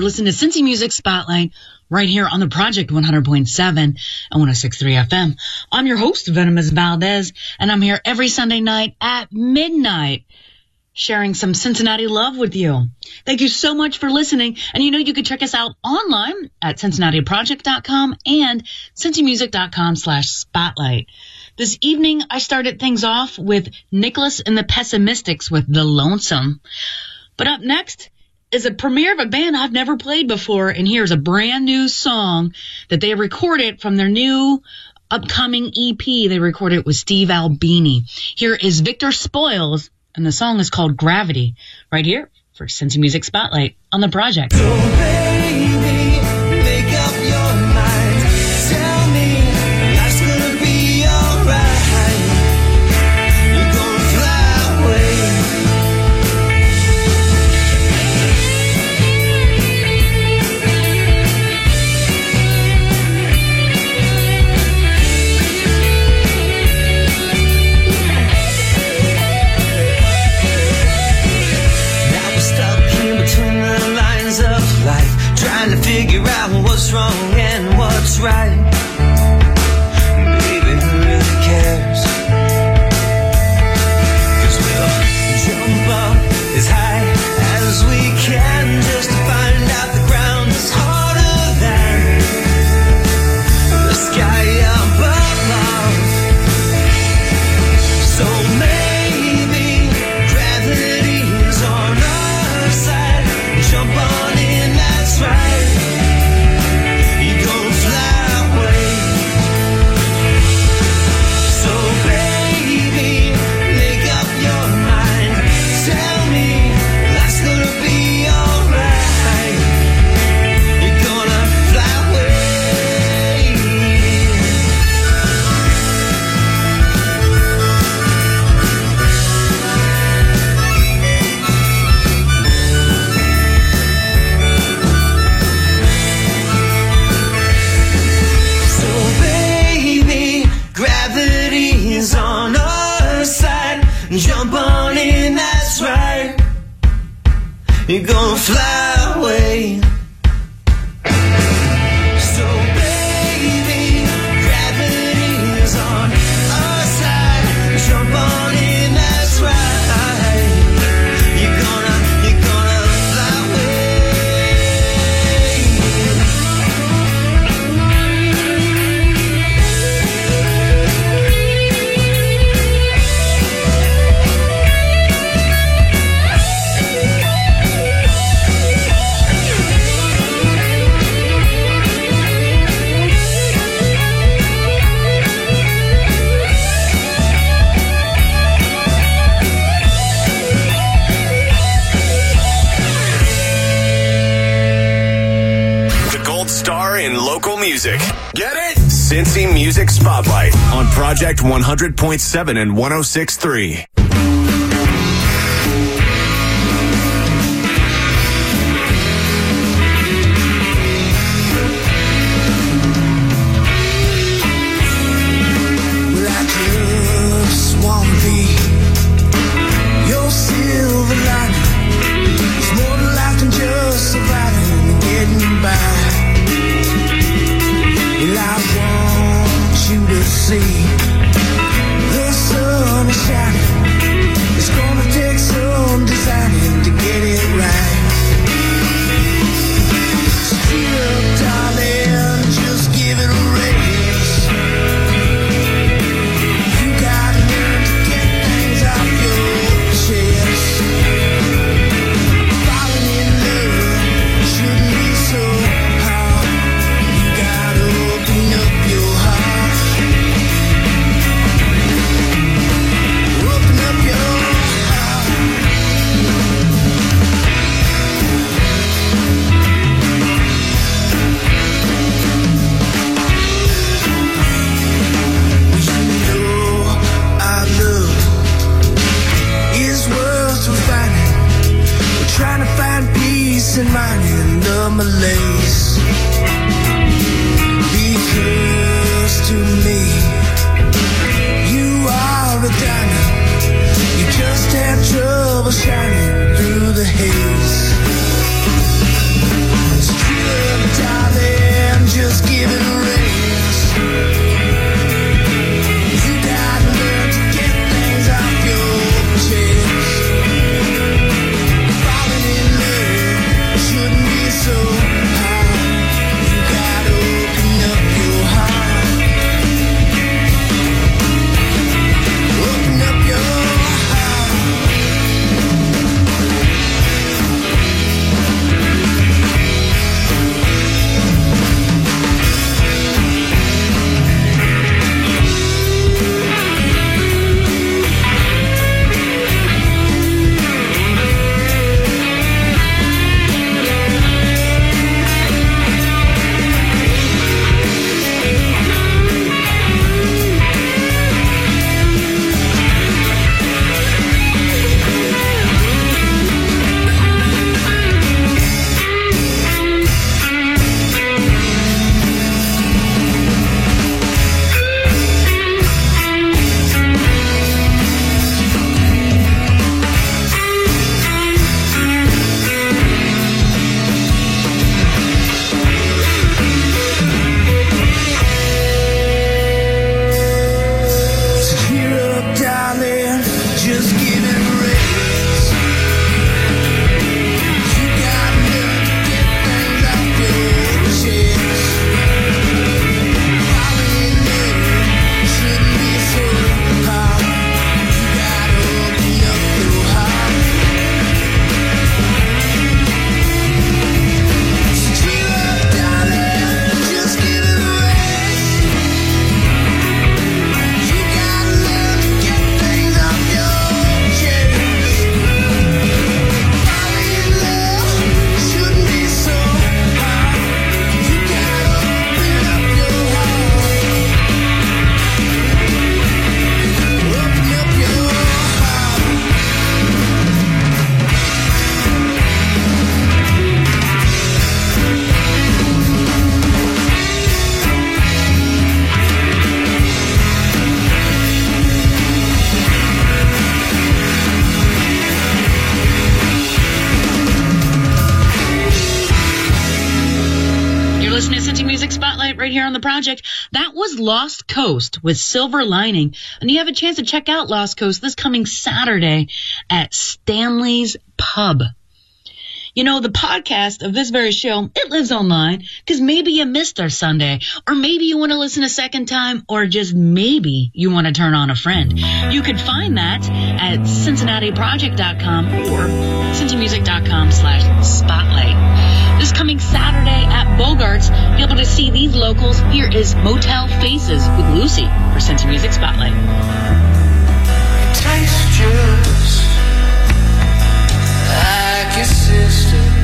listen to Cincy Music Spotlight right here on the Project 100.7 and 106.3 FM. I'm your host, Venomous Valdez, and I'm here every Sunday night at midnight sharing some Cincinnati love with you. Thank you so much for listening. And you know, you can check us out online at cincinnatiproject.com and cincymusic.com slash spotlight. This evening, I started things off with Nicholas and the Pessimistics with The Lonesome. But up next, is a premiere of a band I've never played before, and here's a brand new song that they recorded from their new upcoming EP. They recorded with Steve Albini. Here is Victor Spoils, and the song is called Gravity, right here for Cincy Music Spotlight on the project. star in local music. Get it? Cincy Music Spotlight on Project 100.7 and 106.3. Lost Coast with Silver Lining. And you have a chance to check out Lost Coast this coming Saturday at Stanley's Pub. You know, the podcast of this very show, it lives online because maybe you missed our Sunday or maybe you want to listen a second time or just maybe you want to turn on a friend. You could find that at cincinnatiproject.com or cincymusic.com slash spotlight. This coming Saturday at Bogart's, be able to see these locals. Here is Motel Faces with Lucy for Cincy Music Spotlight. Sister.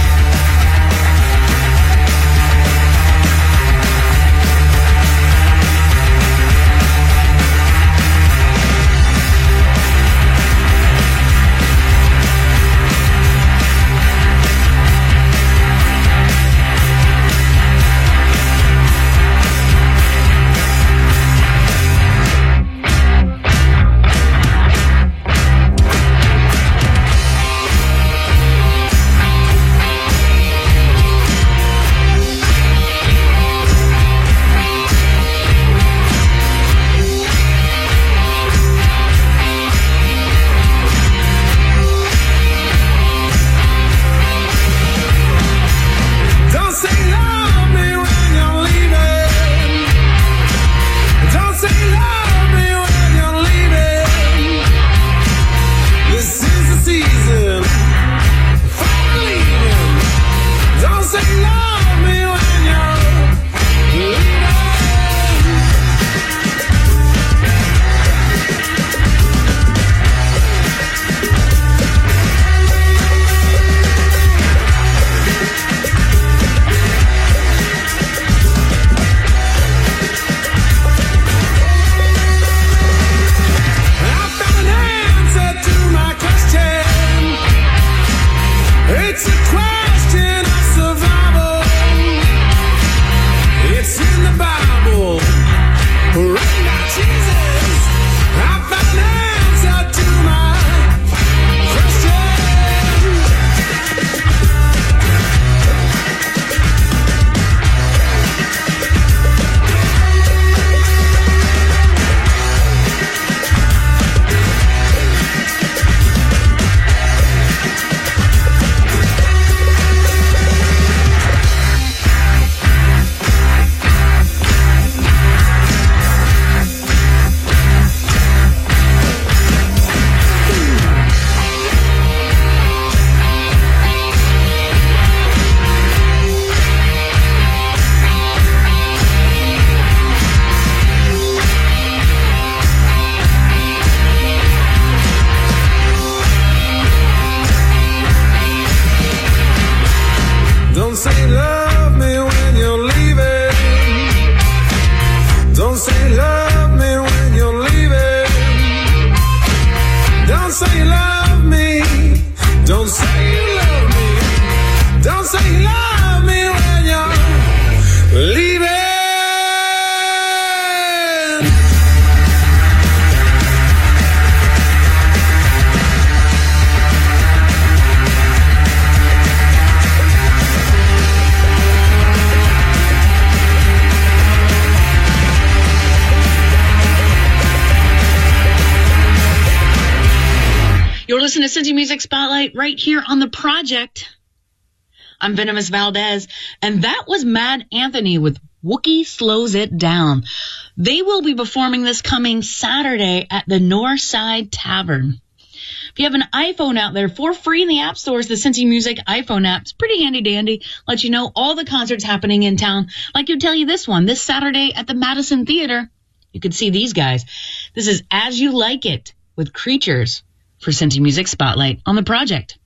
Music Spotlight right here on the project. I'm Venomous Valdez, and that was Mad Anthony with Wookie Slows It Down. They will be performing this coming Saturday at the Northside Tavern. If you have an iPhone out there for free in the app stores, the Cincy Music iPhone app is pretty handy dandy. Let you know all the concerts happening in town. Like you tell you this one, this Saturday at the Madison Theater. You could see these guys. This is As You Like It with Creatures for Cincy Music Spotlight on the project.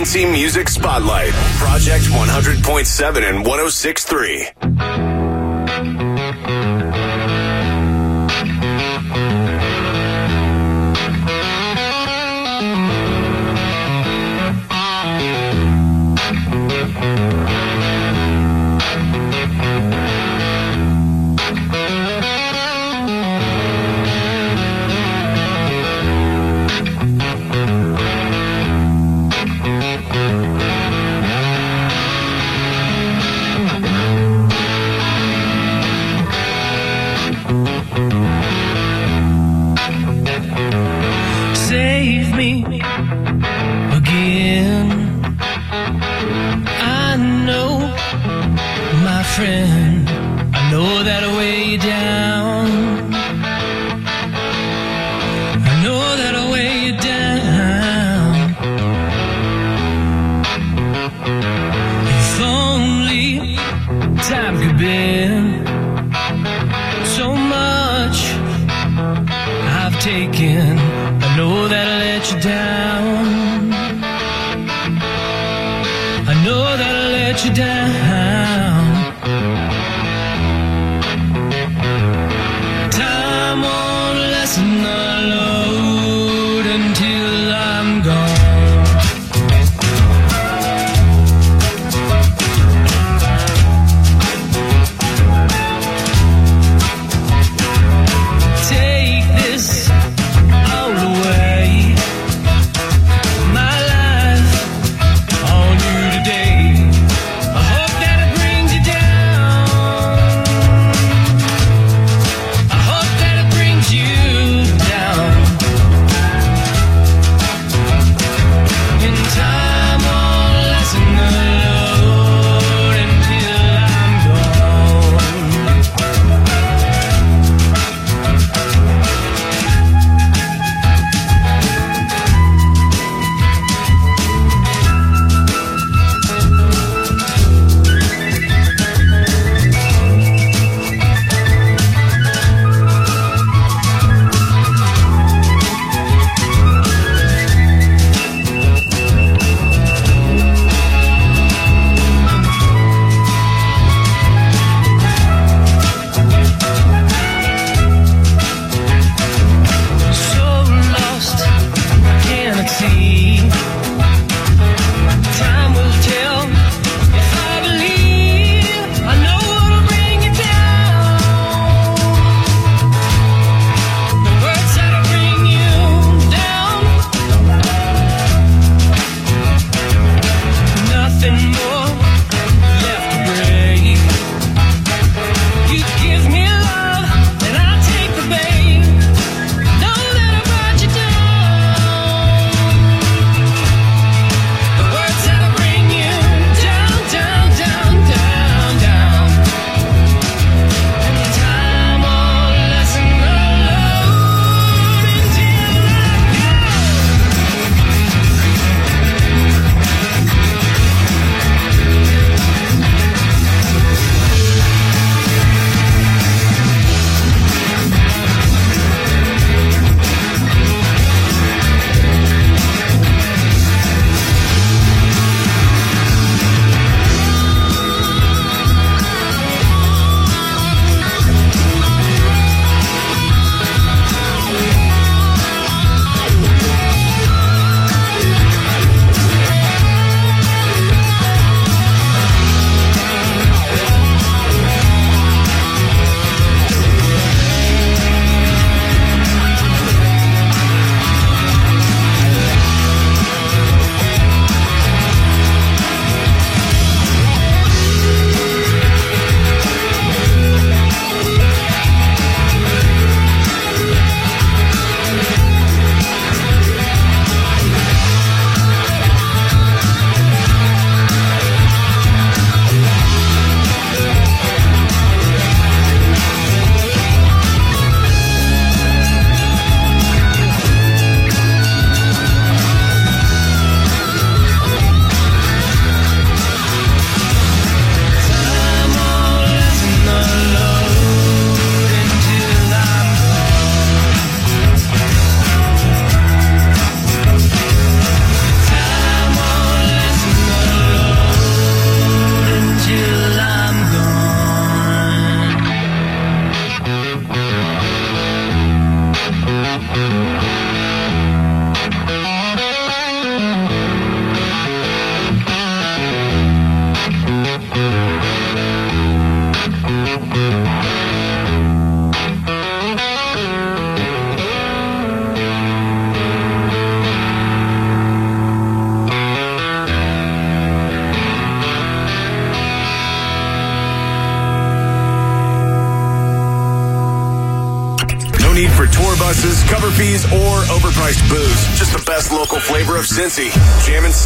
Cincy Music Spotlight, Project 100.7 and 106.3.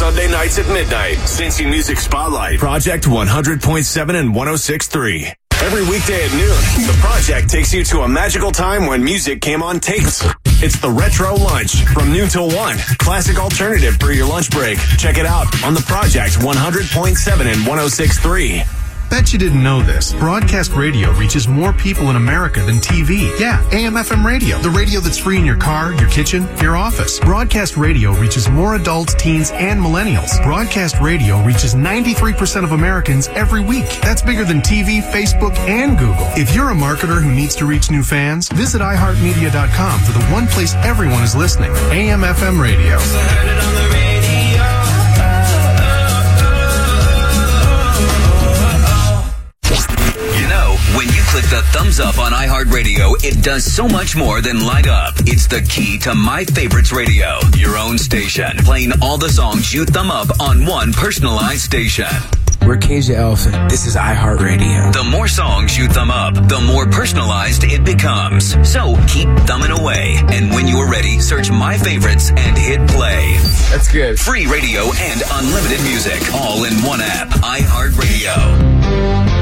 Sunday nights at midnight. Cincy Music Spotlight. Project 100.7 and 106.3. Every weekday at noon, the project takes you to a magical time when music came on tapes. It's the Retro Lunch from noon till 1. Classic alternative for your lunch break. Check it out on the project 100.7 and 106.3. Bet you didn't know this. Broadcast radio reaches more people in America than TV. Yeah, AM FM radio. The radio that's free in your car, your kitchen, your office. Broadcast radio reaches more adults, teens, and millennials. Broadcast radio reaches 93% of Americans every week. That's bigger than TV, Facebook, and Google. If you're a marketer who needs to reach new fans, visit iHeartMedia.com for the one place everyone is listening. AM FM radio. The thumbs up on iHeartRadio, it does so much more than light up. It's the key to My Favorites Radio, your own station, playing all the songs you thumb up on one personalized station. We're Cage the Elephant. This is iHeartRadio. The more songs you thumb up, the more personalized it becomes. So keep thumbing away. And when you're ready, search My Favorites and hit play. That's good. Free radio and unlimited music, all in one app. iHeartRadio.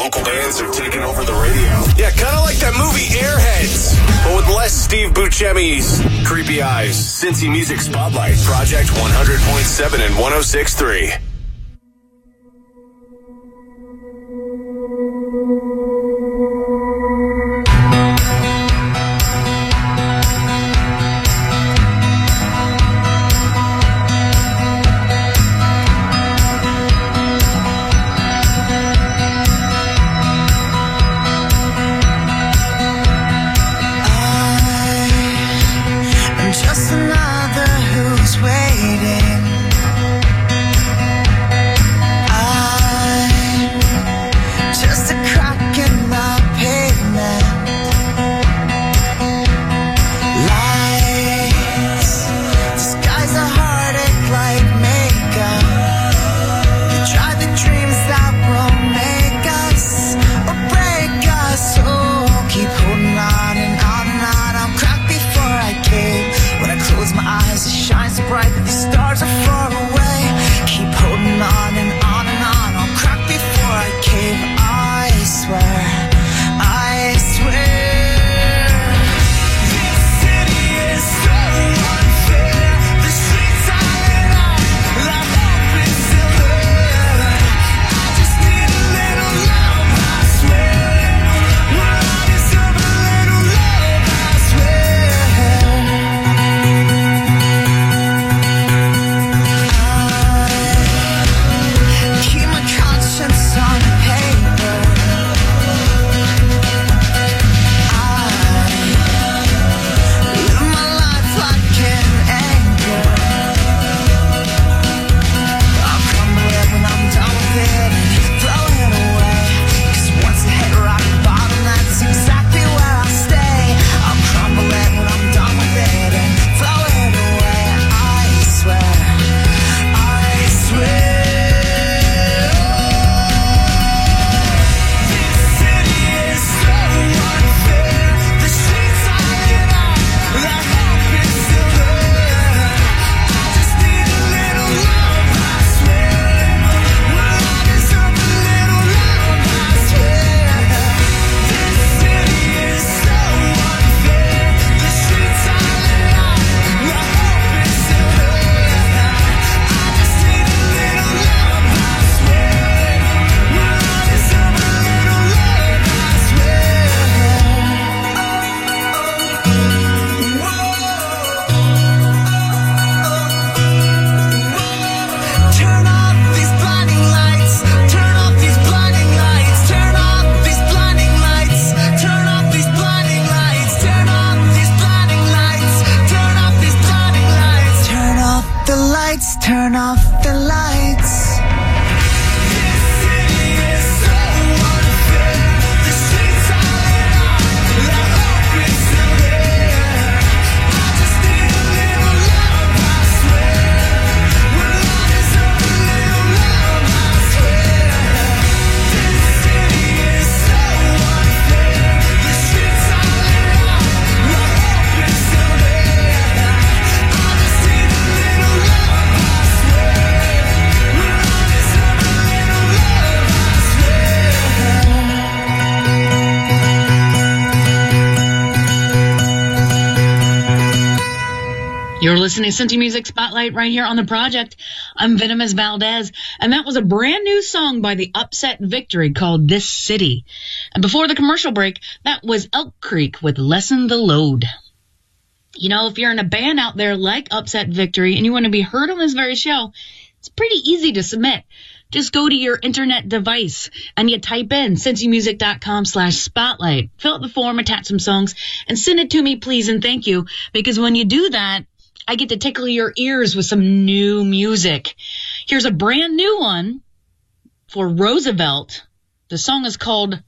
Local bands are taking over the radio. Yeah, kind of like that movie Airheads, but with less Steve Buscemi's creepy eyes. Cincy Music Spotlight, Project 100.7 and 106.3. listening to Cincy Music Spotlight right here on the project. I'm Venomous Valdez, and that was a brand new song by the Upset Victory called This City. And before the commercial break, that was Elk Creek with Lessen the Load. You know, if you're in a band out there like Upset Victory and you want to be heard on this very show, it's pretty easy to submit. Just go to your internet device and you type in cincymusic.com slash spotlight. Fill out the form, attach some songs, and send it to me, please and thank you. Because when you do that, I get to tickle your ears with some new music. Here's a brand new one for Roosevelt. The song is called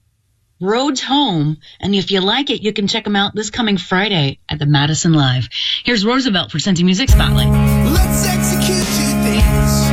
Roads Home. And if you like it, you can check them out this coming Friday at the Madison Live. Here's Roosevelt for Cincy Music Spotlight. Let's execute two things.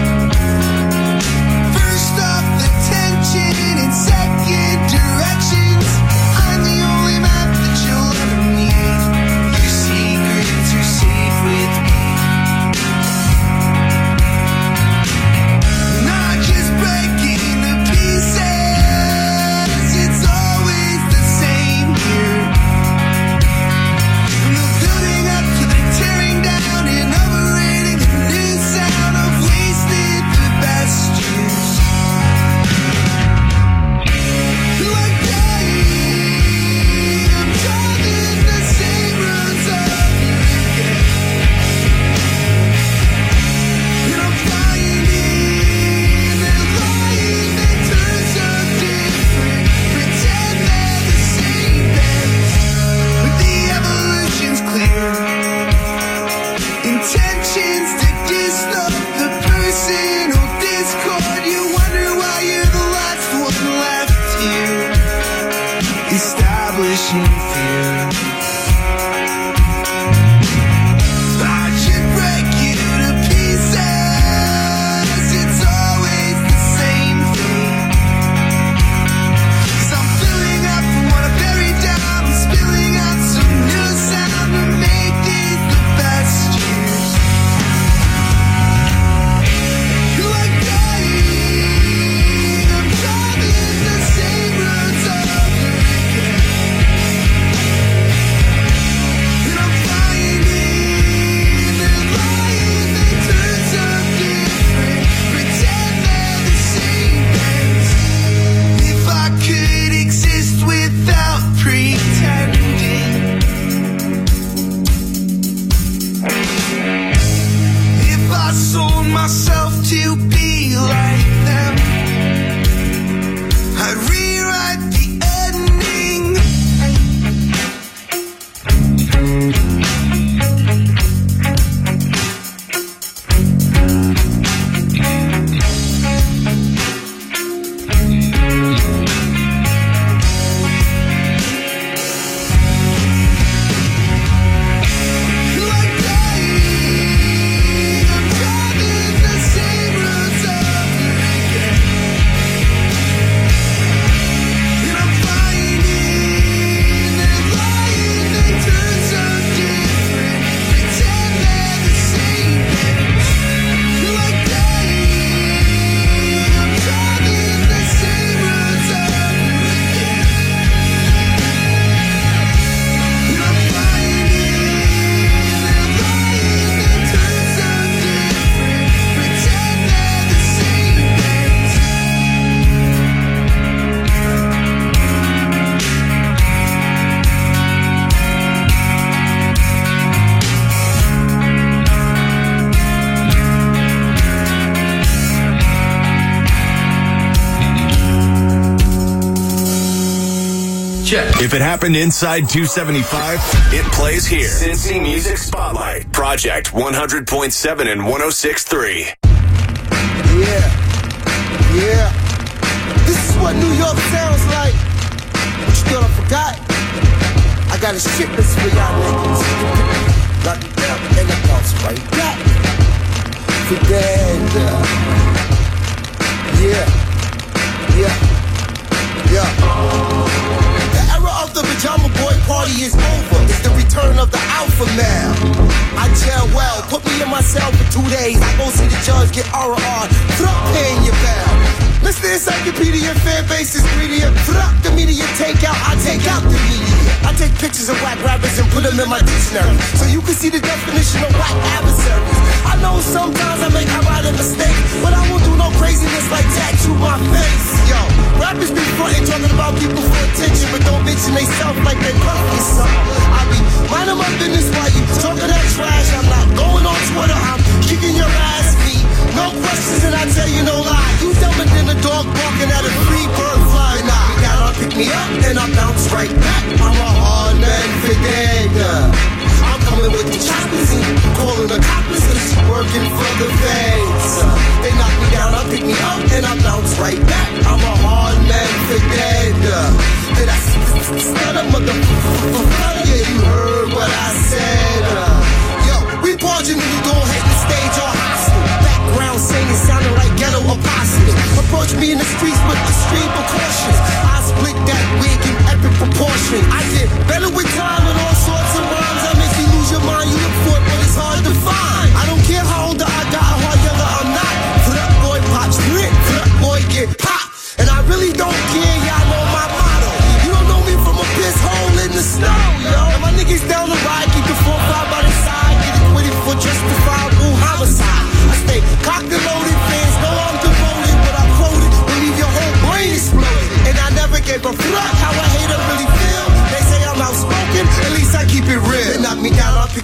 If it happened inside 275, it plays here. Cincy Music Spotlight. Project 100.7 and 106.3. Yeah, yeah. This is what New York sounds like. What you thought I forgot? I got a shit list for y'all niggas. Got the belt and the bounce right back. Together. Yeah, yeah, yeah. The pajama boy party is over. It's the return of the alpha male. I jail well, put me in my cell for two days. I go see the judge, get RR, throw paying your bail. Mr. encyclopedia fan base is greedier. Fuck the media take out, I take out the media. I take pictures of whack rappers and put them in my dictionary. So you can see the definition of whack adversaries. I know sometimes I make I write a mistake, but I won't do no craziness like tattoo my face. Yo, rappers be frontin' talking about people for attention, but don't mention they self like they perfect something. I be minding my business while you talking that trash. I'm not going on Twitter, I'm kicking your ass. Me, no questions, and I tell you no lie. You dumber than a dog barking at a free bird flying. Me down, I'll pick me up, and I bounce right back. I'm a hard man for danger. I'm coming with the choppers and calling the coppers cause she working for the feds. They knock me down, I pick me up, and I bounce right back. I'm a hard man for. Did I start a motherfucker? Yeah, you heard what I said. Yo, we in the door, hitting the stage. Background singing sounding like ghetto apostles. Approach me in the streets with extreme precautions. I split that wig in epic proportion. I get better with time and all sorts of rhymes. I make you lose your mind. You look for it, but it's hard to find. I don't care how old I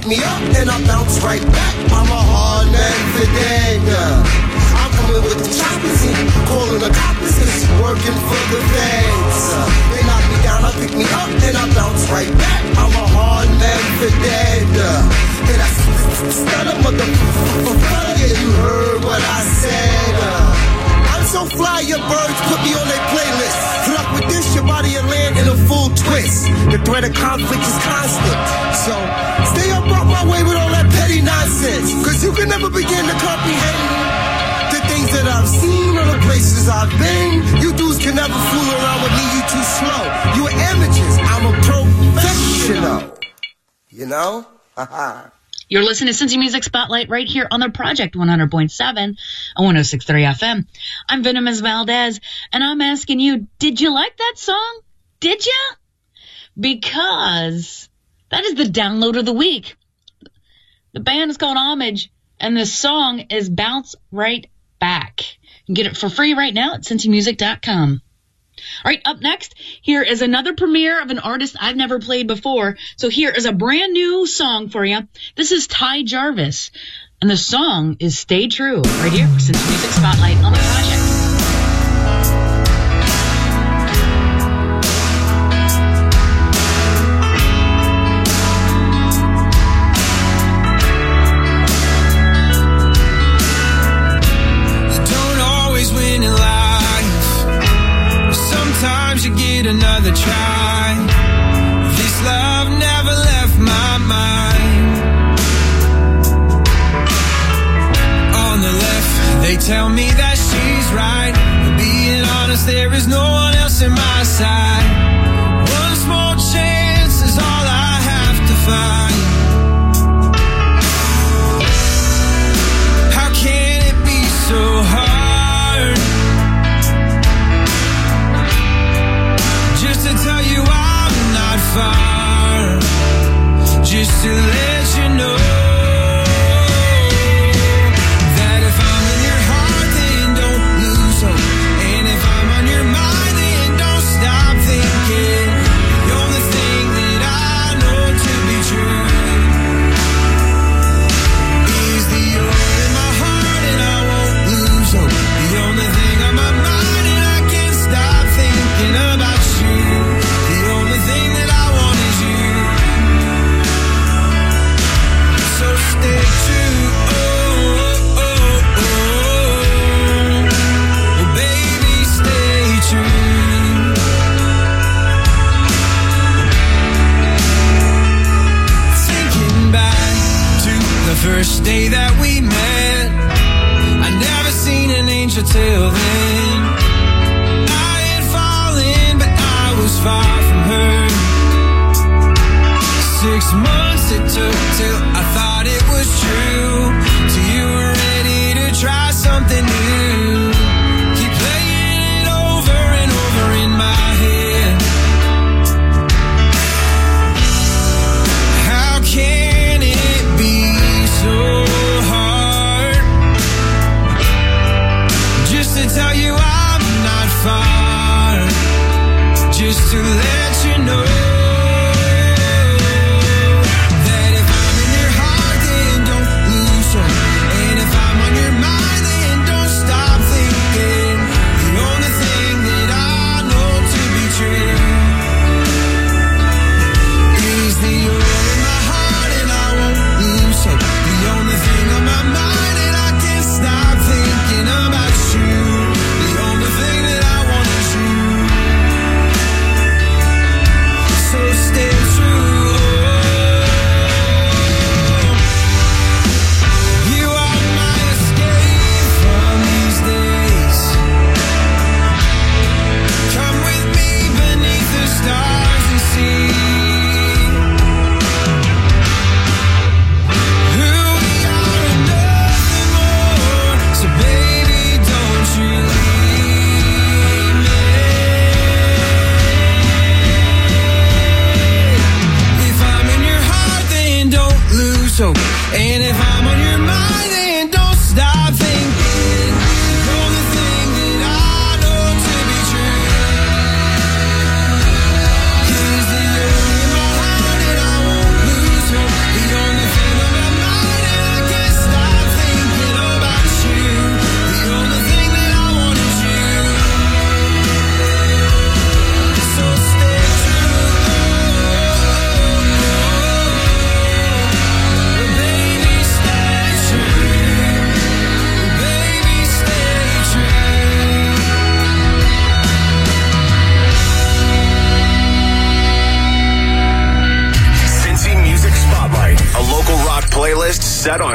pick me up, and I bounce right back. I'm a hard man for danger. I'm coming with the choppers and calling the coppers working for the feds. Uh, They knock me down, I pick me up, and I bounce right back. I'm a hard man for dead. Uh, Did I a motherfucker? You heard what I said. So fly, your birds put me on their playlist. Luck with this, your body will land in a full twist. The threat of conflict is constant. So stay up out my way with all that petty nonsense. Cause you can never begin to comprehend the things that I've seen or the places I've been. You dudes can never fool around with me, you too slow. You are amateurs, I'm a professional. You know? Haha. You're listening to Cincy Music Spotlight right here on the Project 100.7 and 1063 FM. I'm Venomous Valdez, and I'm asking you, did you like that song? Did you? Because that is the download of the week. The band is called Homage, and the song is Bounce Right Back. You can get it for free right now at cincymusic.com. All right, up next, here is another premiere of an artist I've never played before. So here is a brand new song for you. This is Ty Jarvis, and the song is Stay True, right here, Cincy Music Spotlight on the project. Six months it took till I thought it was true. Till you were ready to try something new.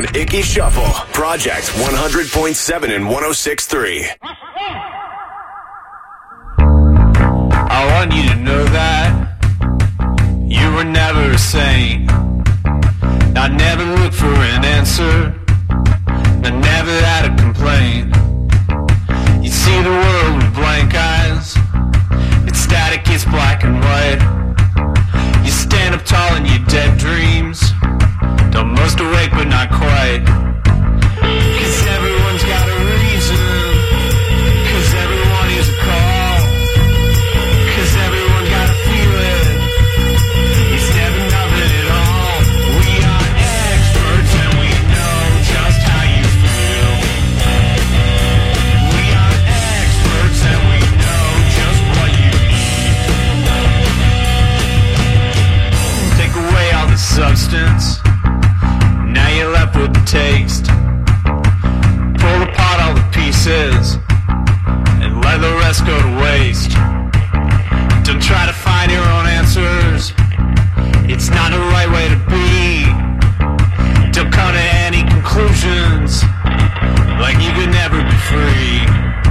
on Icky Shuffle, Project 100.7 and 106.3. I want you to know that you were never a saint. I never looked for an answer. I never had a complaint. You see the world with blank eyes. It's static, it's black and white. You stand up tall in your dead dreams. The most awake, but not quite. Cause everyone's got a taste. Pull apart all the pieces and let the rest go to waste. Don't try to find your own answers. It's not the right way to be. Don't come to any conclusions like you could never be free.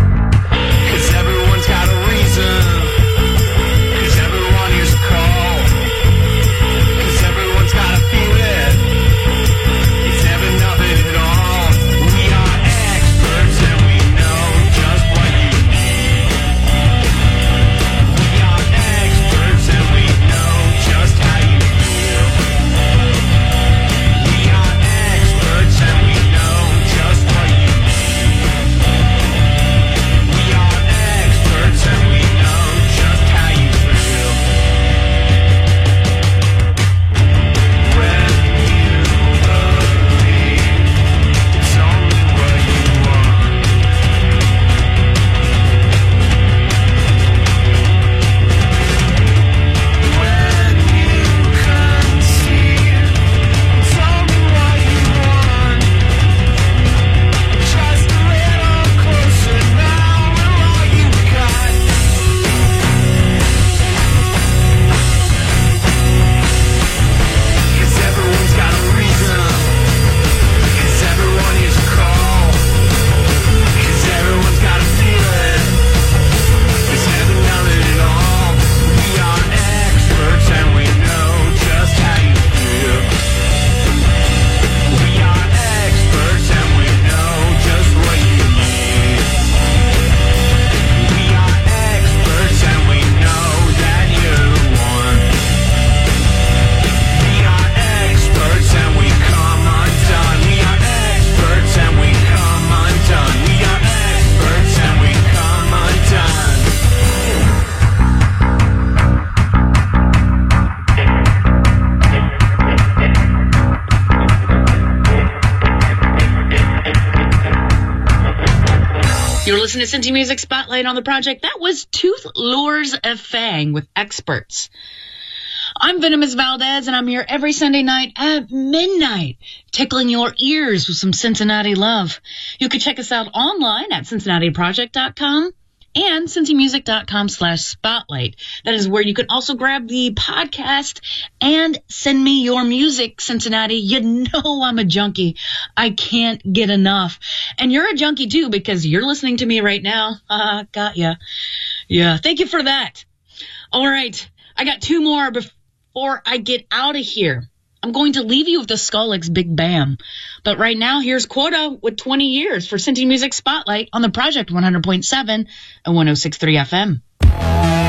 Listening to Cincy Music Spotlight on the project. That was Tooth Lures a Fang with experts. I'm Venomous Valdez, and I'm here every Sunday night at midnight, tickling your ears with some Cincinnati love. You can check us out online at cincinnatiproject.com and cincymusic.com slash spotlight. That is where you can also grab the podcast and send me your music, Cincinnati. You know I'm a junkie. I can't get enough. And you're a junkie too because you're listening to me right now. Uh, got ya. Yeah. Thank you for that. All right. I got two more before I get out of here. I'm going to leave you with the Skolix Big Bam. But right now, here's Quota with 20 years for Cincy Music Spotlight on the Project 100.7 and 106.3 FM.